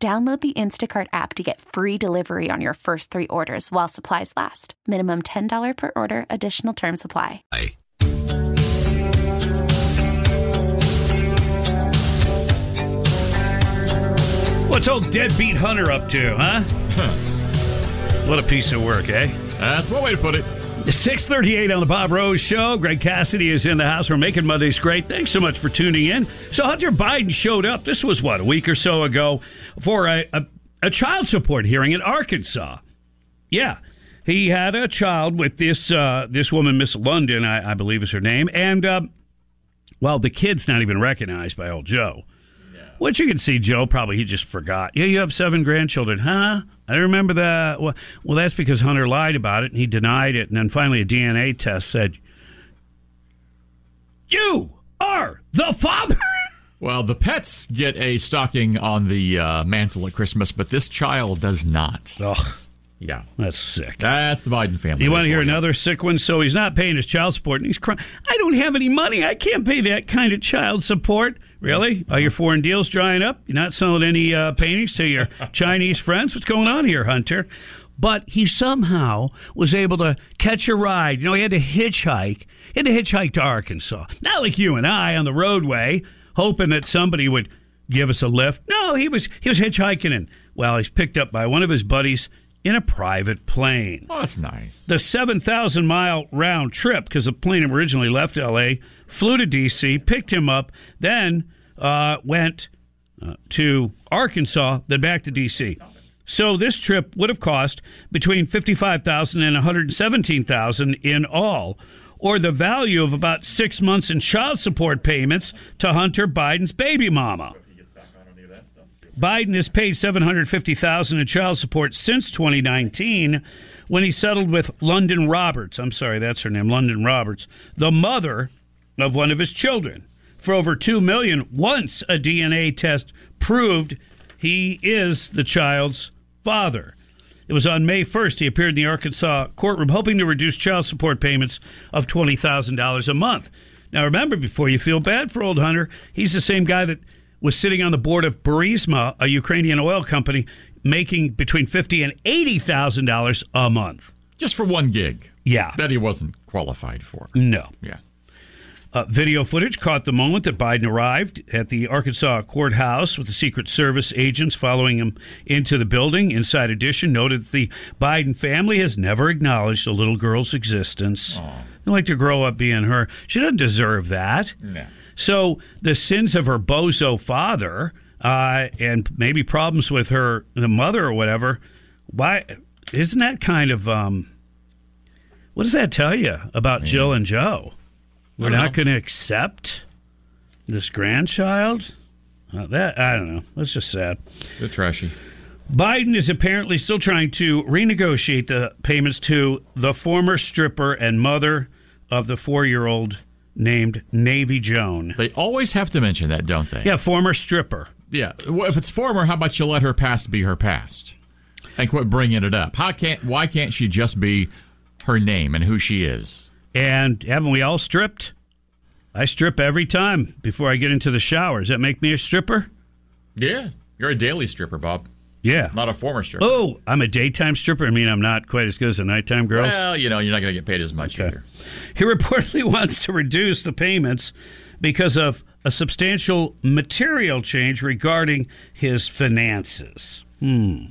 Download the Instacart app to get free delivery on your first three orders while supplies last. Minimum $10 per order, additional term supply. What's old deadbeat Hunter up to, huh? what a piece of work, eh? That's one way to put it. 638 on the Bob Rose Show. Greg Cassidy is in the house. We're making Mondays great. Thanks so much for tuning in. So Hunter Biden showed up, this was what, a week or so ago, for a, a, a child support hearing in Arkansas. Yeah. He had a child with this uh, this woman, Miss London, I, I believe is her name. And, uh, well, the kid's not even recognized by old Joe. Which you can see, Joe probably he just forgot. Yeah, you have seven grandchildren, huh? I remember that. Well, well, that's because Hunter lied about it and he denied it, and then finally a DNA test said, "You are the father." Well, the pets get a stocking on the uh, mantle at Christmas, but this child does not. Ugh, Yeah. that's sick. That's the Biden family. You want to hear you. another sick one? So he's not paying his child support, and he's crying. I don't have any money. I can't pay that kind of child support. Really? Are your foreign deals drying up? You're not selling any uh, paintings to your Chinese friends? What's going on here, Hunter? But he somehow was able to catch a ride. You know, he had to hitchhike. He had to hitchhike to Arkansas. Not like you and I on the roadway, hoping that somebody would give us a lift. No, he was he was hitchhiking, and well, he's picked up by one of his buddies in a private plane Oh, that's nice. the 7,000 mile round trip because the plane originally left LA, flew to DC, picked him up, then uh, went uh, to Arkansas, then back to DC. So this trip would have cost between 55,000 and 117,000 in all, or the value of about 6 months in child support payments to Hunter Biden's baby mama. Biden has paid 750,000 in child support since 2019 when he settled with London Roberts. I'm sorry, that's her name, London Roberts, the mother of one of his children. For over 2 million once a DNA test proved he is the child's father. It was on May 1st he appeared in the Arkansas courtroom hoping to reduce child support payments of $20,000 a month. Now remember before you feel bad for old Hunter, he's the same guy that was sitting on the board of Burisma, a Ukrainian oil company, making between fifty and eighty thousand dollars a month. Just for one gig. Yeah, That he wasn't qualified for. no. Yeah. Uh, video footage caught the moment that Biden arrived at the Arkansas courthouse with the Secret Service agents following him into the building. Inside Edition noted that the Biden family has never acknowledged the little girl's existence. They like to grow up being her. She doesn't deserve that. No. So the sins of her bozo father uh, and maybe problems with her the mother or whatever. Why isn't that kind of um, what does that tell you about Jill and Joe? We're don't going to accept this grandchild. Uh, that I don't know. That's just sad. They're trashy. Biden is apparently still trying to renegotiate the payments to the former stripper and mother of the four-year-old named Navy Joan. They always have to mention that, don't they? Yeah, former stripper. Yeah. Well, if it's former, how about you let her past be her past, and quit bringing it up? How can't? Why can't she just be her name and who she is? And haven't we all stripped? I strip every time before I get into the shower. Does that make me a stripper? Yeah. You're a daily stripper, Bob, Yeah. not a former stripper. Oh, I'm a daytime stripper. I mean, I'm not quite as good as a nighttime girl. Well, you know, you're not going to get paid as much either. He reportedly wants to reduce the payments because of a substantial material change regarding his finances. Hmm.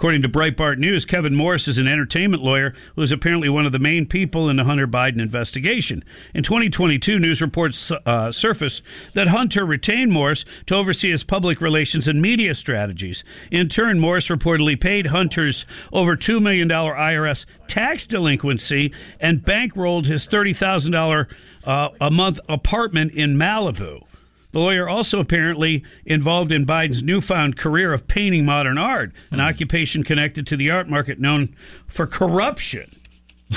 According to Breitbart News, Kevin Morris is an entertainment lawyer who is apparently one of the main people in the Hunter Biden investigation. In 2022, news reports uh, surfaced that Hunter retained Morris to oversee his public relations and media strategies. In turn, Morris reportedly paid Hunter's over $2 million IRS tax delinquency and bankrolled his $30,000 uh, a month apartment in Malibu. The lawyer also apparently involved in Biden's newfound career of painting modern art, an Hmm. occupation connected to the art market known for corruption.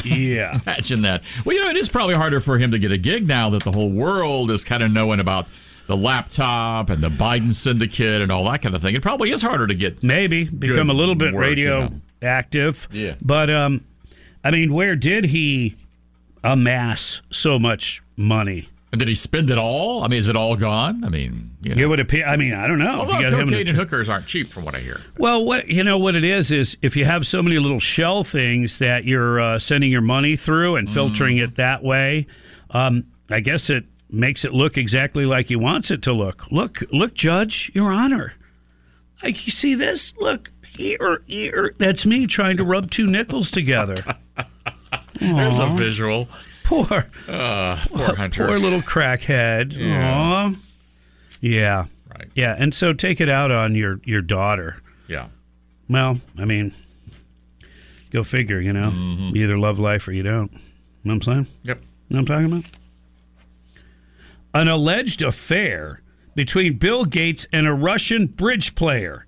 Yeah. Imagine that. Well, you know, it is probably harder for him to get a gig now that the whole world is kind of knowing about the laptop and the Biden syndicate and all that kind of thing. It probably is harder to get. maybe become a little bit work, radio you know. active. Yeah. But um, I mean, where did he amass so much money? And did he spend it all? I mean, is it all gone? I mean, you It would appear. I mean, I don't know. Although you got him in cocaine the- and hookers aren't cheap, from what I hear. Well, what you know, what it is is if you have so many little shell things that you're uh, sending your money through and filtering Mm. it that way, um, I guess it makes it look exactly like he wants it to look. Look, look, Judge, Your Honor. Like you see this? Look here, here. That's me trying to rub two nickels together. There's a visual. Poor, Poor Hunter. poor little crackhead. Yeah. Aw. Yeah. Right. Yeah, and so take it out on your your daughter. Yeah. Well, I mean, go figure, you know. Mm-hmm. You either love life or you don't. You know what I'm saying? Yep. You know what I'm talking about? An alleged affair between Bill Gates and a Russian bridge player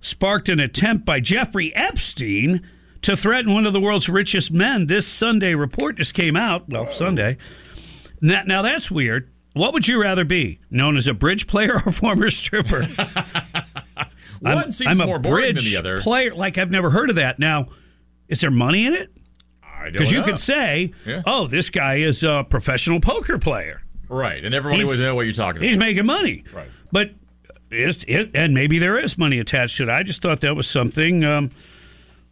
sparked an attempt by Jeffrey Epstein to threaten one of the world's richest men. This Sunday report just came out. Well, Sunday. Now, now that's weird. What would you rather be? Known as a bridge player or former stripper? One seems more boring than the other. player. Like I've never heard of that. Now, is there money in it? I don't Because you could say, Yeah. "Oh, this guy is a professional poker player. Right. And everybody He's- would know what you're talking about. He's making money." Right. But is it? And maybe there is money attached to it. I just thought that was something. Um,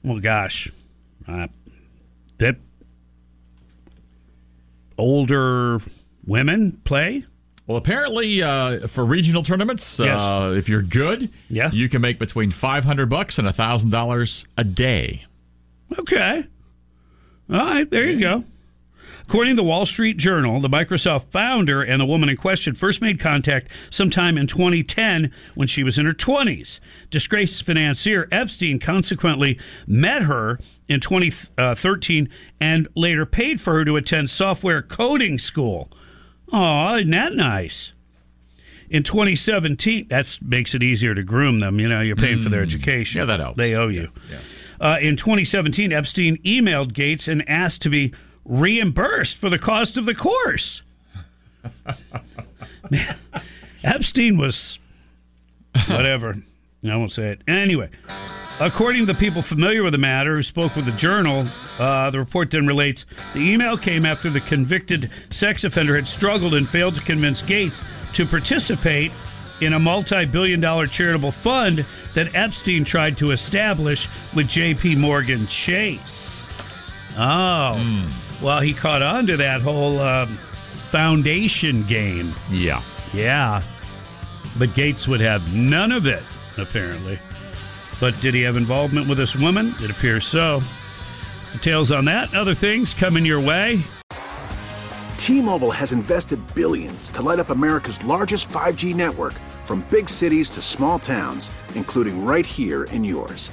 well, gosh, uh, that older women play. Well, apparently, uh, for regional tournaments, uh, if you're good, Yeah. you can make between 500 bucks and $1,000 a day. Okay. All right, there you go. According to the Wall Street Journal, the Microsoft founder and the woman in question first made contact sometime in 2010 when she was in her 20s. Disgraced financier Epstein consequently met her in 2013 and later paid for her to attend software coding school. Oh, isn't that nice? In 2017, that makes it easier to groom them. You know, you're paying for their education. Yeah, that helps. They owe you. Uh, in 2017, Epstein emailed Gates and asked to be reimbursed for the cost of the course. Man, Epstein was whatever. I won't say it. Anyway, according to people familiar with the matter who spoke with the journal, uh, the report then relates the email came after the convicted sex offender had struggled and failed to convince Gates to participate in a multi billion dollar charitable fund that Epstein tried to establish with JP Morgan Chase. Oh, well, he caught on to that whole um, foundation game. Yeah. Yeah. But Gates would have none of it, apparently. But did he have involvement with this woman? It appears so. Details on that and other things coming your way. T-Mobile has invested billions to light up America's largest 5G network from big cities to small towns, including right here in yours.